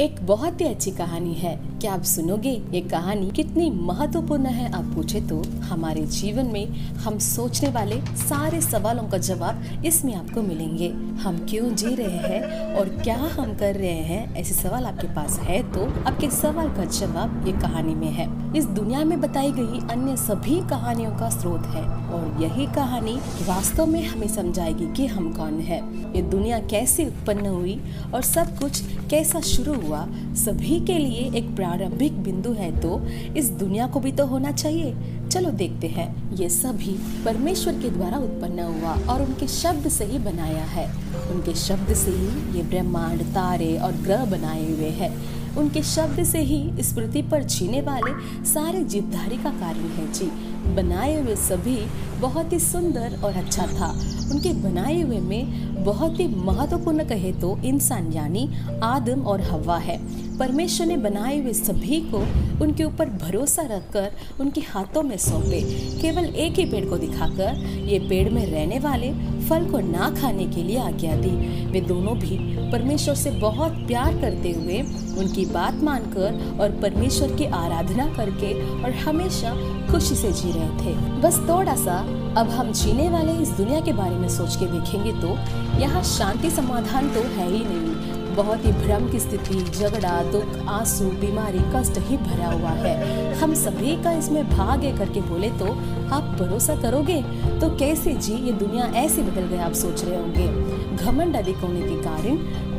एक बहुत ही अच्छी कहानी है। क्या आप सुनोगे? ये कहानी कितनी महत्वपूर्ण है, आप पूछे तो। हमारे जीवन में हम सोचने वाले सारे सवालों का जवाब इसमें आपको मिलेंगे। हम क्यों जी रहे हैं और क्या हम कर रहे हैं? ऐसे सवाल आपके पास है तो आपके सवाल का जवाब ये कहानी में है। इस दुनिया में बताई गई अन्य सभी कहानियों का स्रोत है और यही कहानी वास्तव में हमें समझाएगी कि हम कौन है। ये दुनिया कैसे उत्पन्न हुई और सब कुछ कैसा शुरू हुआ, सभी के लिए एक प्रारंभिक बिंदु है तो इस दुनिया को भी तो होना चाहिए। चलो देखते हैं, ये सभी परमेश्वर के द्वारा उत्पन्न हुआ और उनके शब्द से ही बनाया है। उनके शब्द से ही ये ब्रह्मांड, तारे और ग्रह बनाए हुए हैं। उनके शब्द से ही इस पृथ्वी पर जीने वाले सारे जीवधारी का कारण है जी। बनाए हुए सभी बहुत ही सुंदर और अच्छा था। उनके बनाए हुए में बहुत ही महत्वपूर्ण कहे तो इंसान यानी आदम और हवा है। परमेश्वर ने बनाए हुए सभी को उनके ऊपर भरोसा रखकर उनके हाथों में सौंपे। केवल एक ही पेड़ को दिखाकर ये पेड़ में रहने वाले फल को ना खाने के लिए आज्ञा दी। वे दोनों भी परमेश्वर से बहुत प्यार करते हुए उनकी बात मानकर और परमेश्वर की आराधना करके और हमेशा खुशी से जी रहे थे। बस थोड़ा सा अब हम जीने वाले इस दुनिया के बारे में सोच के देखेंगे तो यहाँ शांति समाधान तो है ही नहीं। बहुत ही भ्रम की स्थिति, झगड़ा, दुख, आँसू, बीमारी, कष्ट ही भरा हुआ है। हम सभी का इसमें भाग है करके बोले तो आप भरोसा करोगे? तो कैसे जी, ये दुनिया ऐसे बदल गए आप सोच रहे होंगे। घमंड अधिक होने के कारण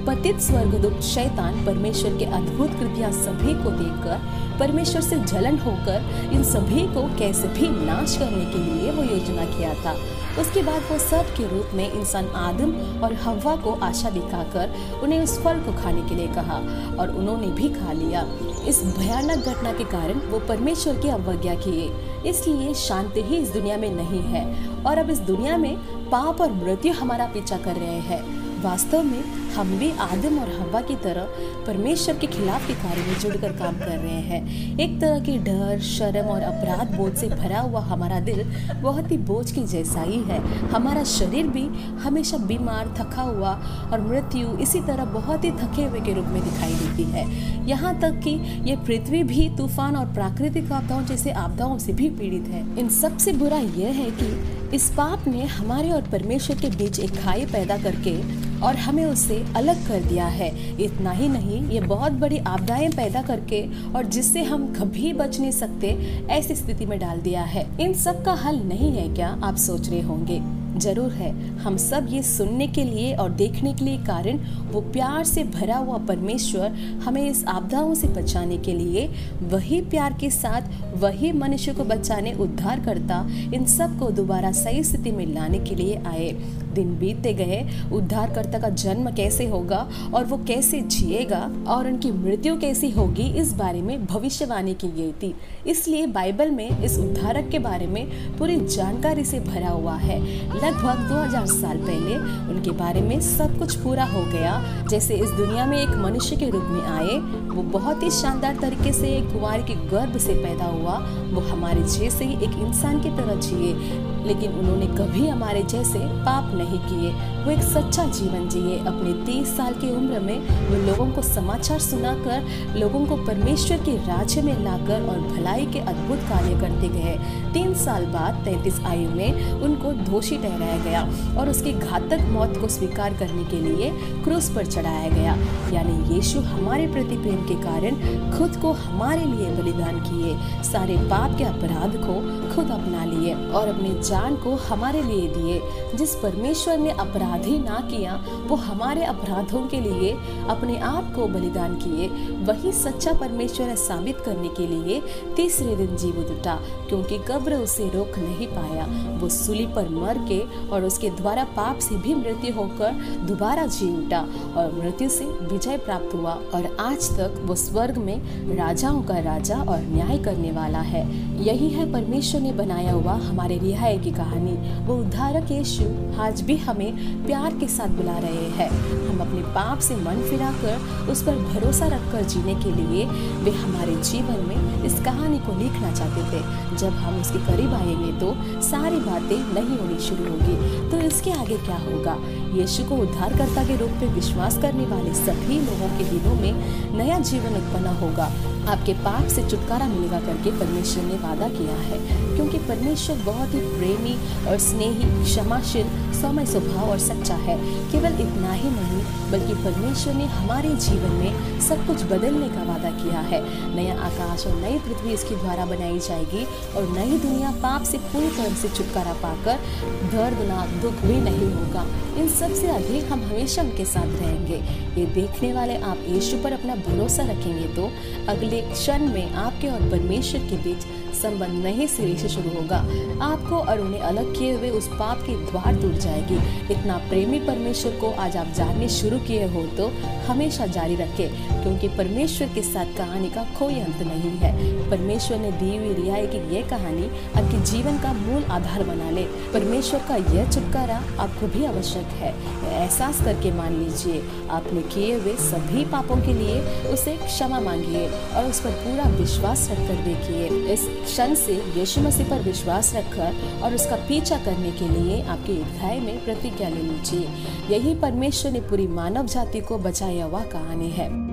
पतित स्वर्गदूत शैतान परमेश्वर के अद्भुत कृतियाँ सभी को देखकर, परमेश्वर से जलन होकर, इन सभी को कैसे भी नाश करने के लिए वो योजना किया था। उसके बाद वो सब के रूप में इंसान आदम और हवा को आशा दिखाकर उन्हें उस फल को खाने के लिए कहा और उन्होंने भी खा लिया। इस भयानक घटना के कारण वो परमेश्वर की अवज्ञा किए। इसलिए शांति ही इस दुनिया में नहीं है और अब इस दुनिया में पाप और मृत्यु हमारा पीछा कर रहे हैं। वास्तव में हम भी आदम और हवा की तरह परमेश्वर के खिलाफ के कार्य में जुड़कर काम कर रहे हैं। एक तरह की डर, शर्म और अपराध बोझ से भरा हुआ हमारा दिल बहुत ही बोझ के जैसा ही है। हमारा शरीर भी हमेशा बीमार, थका हुआ और मृत्यु इसी तरह बहुत ही थके हुए के रूप में दिखाई देती है। यहाँ तक कि ये पृथ्वी भी तूफ़ान और प्राकृतिक आपदाओं जैसे आपदाओं से भी पीड़ित है। इन सबसे बुरा यह है कि इस पाप ने हमारे और परमेश्वर के बीच एक खाई पैदा करके और हमें उससे अलग कर दिया है। इतना ही नहीं, ये बहुत बड़ी आपदाएँ पैदा करके और जिससे हम कभी बच नहीं सकते, ऐसी स्थिति में डाल दिया है। इन सब का हल नहीं है क्या, आप सोच रहे होंगे। ज़रूर है। हम सब ये सुनने के लिए और देखने के लिए कारण, वो प्यार से भरा हुआ परमेश्वर हमें इस आपदाओं से बचाने के लिए, वही प्यार के साथ, वही मनुष्य को बचाने उद्धार करता इन सबको दोबारा सही स्थिति में लाने के लिए आए। दिन बीतते गए, उद्धारकर्ता का जन्म कैसे होगा और वो कैसे जिएगा और उनकी मृत्यु कैसी होगी, इस बारे में भविष्यवाणी की गई थी। इसलिए बाइबल में इस उद्धारक के बारे में पूरी जानकारी से भरा हुआ है। लगभग 2000 साल पहले उनके बारे में सब कुछ पूरा हो गया। जैसे इस दुनिया में एक मनुष्य के रूप में आए, वो बहुत ही शानदार तरीके से एक कुमार के गर्भ से पैदा हुआ। वो हमारे जैसे ही एक इंसान की तरह जिए। लेकिन उन्होंने कभी हमारे जैसे पाप नहीं किए। वो एक सच्चा जीवन जिए। अपने तीस साल की उम्र में वो लोगों को समाचार सुनाकर, लोगों को परमेश्वर के राज्य में लाकर और भलाई के अद्भुत कार्य करते गए। तीन साल बाद तैतीस आयु में उनको दोषी ठहराया गया और उसकी घातक मौत को स्वीकार करने के लिए क्रूस पर चढ़ाया गया। यानी यीशु हमारे प्रति प्रेम के कारण खुद को हमारे लिए बलिदान किए। सारे पाप के अपराध को खुद अपना लिए और अपने जान को हमारे लिए दिए, जिस परमेश्वर ने अपराध ना किया, वो हमारे अपराधों के लिए अपने आप को बलिदान किए। वही सच्चा परमेश्वर है साबित करने के लिए तीसरे दिन जीवित उठा, क्योंकि कब्र उसे रोक नहीं पाया। वो सूली पर मर के और उसके द्वारा पाप से भी मृत्यु होकर दोबारा जी उठा और मृत्यु से विजय प्राप्त हुआ और आज तक वो स्वर्ग में राजाओं का राजा और न्याय करने वाला है। यही है परमेश्वर ने बनाया हुआ हमारे रिहाई की कहानी। वो उद्धारक यीशु आज भी हमें प्यार के साथ बुला रहे हैं। हम अपने पाप से मन फिराकर उस पर भरोसा रखकर जीने के लिए वे हमारे जीवन में इस कहानी को लिखना चाहते थे। जब हम उसके करीब आएँगे तो सारी बातें नहीं होनी शुरू होगी। तो इसके आगे क्या होगा? यीशु को उद्धारकर्ता के रूप में विश्वास करने वाले सभी लोगों के दिलों में नया जीवन उत्पन्न होगा। आपके पाप से छुटकारा मिलेगा करके परमेश्वर ने वादा किया है। क्योंकि परमेश्वर बहुत ही प्रेमी और स्नेही, क्षमाशील समय स्वभाव और सच्चा है। केवल इतना ही नहीं, बल्कि परमेश्वर ने हमारे जीवन में सब कुछ बदलने का वादा किया है। नया आकाश और नई पृथ्वी इसके द्वारा बनाई जाएगी और नई दुनिया पाप से पूरी तरह से छुटकारा पाकर दर्दनाक दुख भी नहीं होगा। इन सबसे अधिक हम हमेशा उनके साथ रहेंगे। ये देखने वाले आप यीशु पर अपना भरोसा रखेंगे तो अगले क्षण में आपके और परमेश्वर के बीच संबंध नए सिरे से शुरू होगा। आपको और उन्हें अलग किए हुए उस पाप की द्वार टूट जाएगी। इतना प्रेमी परमेश्वर को आज आप जानने शुरू किए हो तो हमेशा जारी रखें, क्योंकि परमेश्वर के साथ कहानी का कोई अंत नहीं है। परमेश्वर ने दी हुई रियाई की यह कहानी आपके जीवन का मूल आधार बना ले। परमेश्वर का यह छुटकारा आपको भी आवश्यक है। एहसास करके मान लीजिए, आपने किए हुए सभी पापों के लिए उसे क्षमा मांगिए और उस पर पूरा विश्वास रखकर देखिए। इस क्षण से यीशु मसीह पर विश्वास रखकर और उसका पीछा करने के लिए आपके हृदय में प्रतिज्ञा ले लीजिए यही परमेश्वर ने पूरी मानव जाति को बचाया हुआ कहानी है।